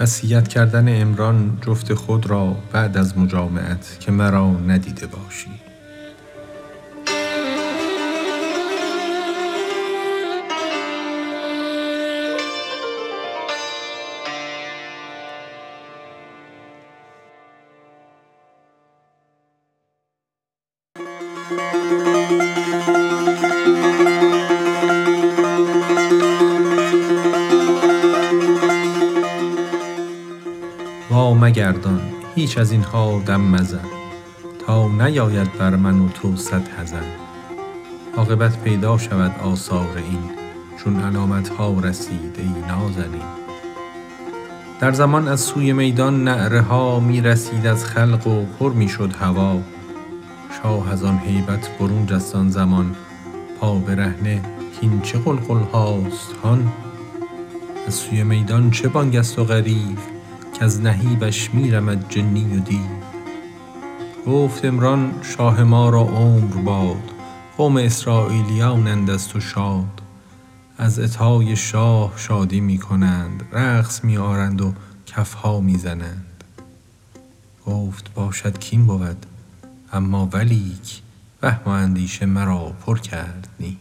وصیت کردن عمران جفت خود را بعد از مجامعت که مرا ندیده باشی. وا مگردان هیچ از این ها دم مزن. تا نیاید بر من و تو صد حزن. عاقبت پیدا شود آثار این چون علامت ها رسید ای نازنین. در زمان از سوی میدان نعره ها می رسید از خلق و پر می شد هوا. شاه از آن هیبت برون جست آن زمان. پا برهنه کاین چه غلغل هاست هان؟ از سوی میدان چه بانگ است و غریو کز نهیبش می رمد جنی و دیو گفت عمران شاه ما را عمر باد قوم اسراییلیانند از تو شاد. از عطای شاه شادی می کنند رقص می آرند و کف ها می زنند گفت باشد کاین بود اما ولیک وهم و اندیشه مرا پر کرد نی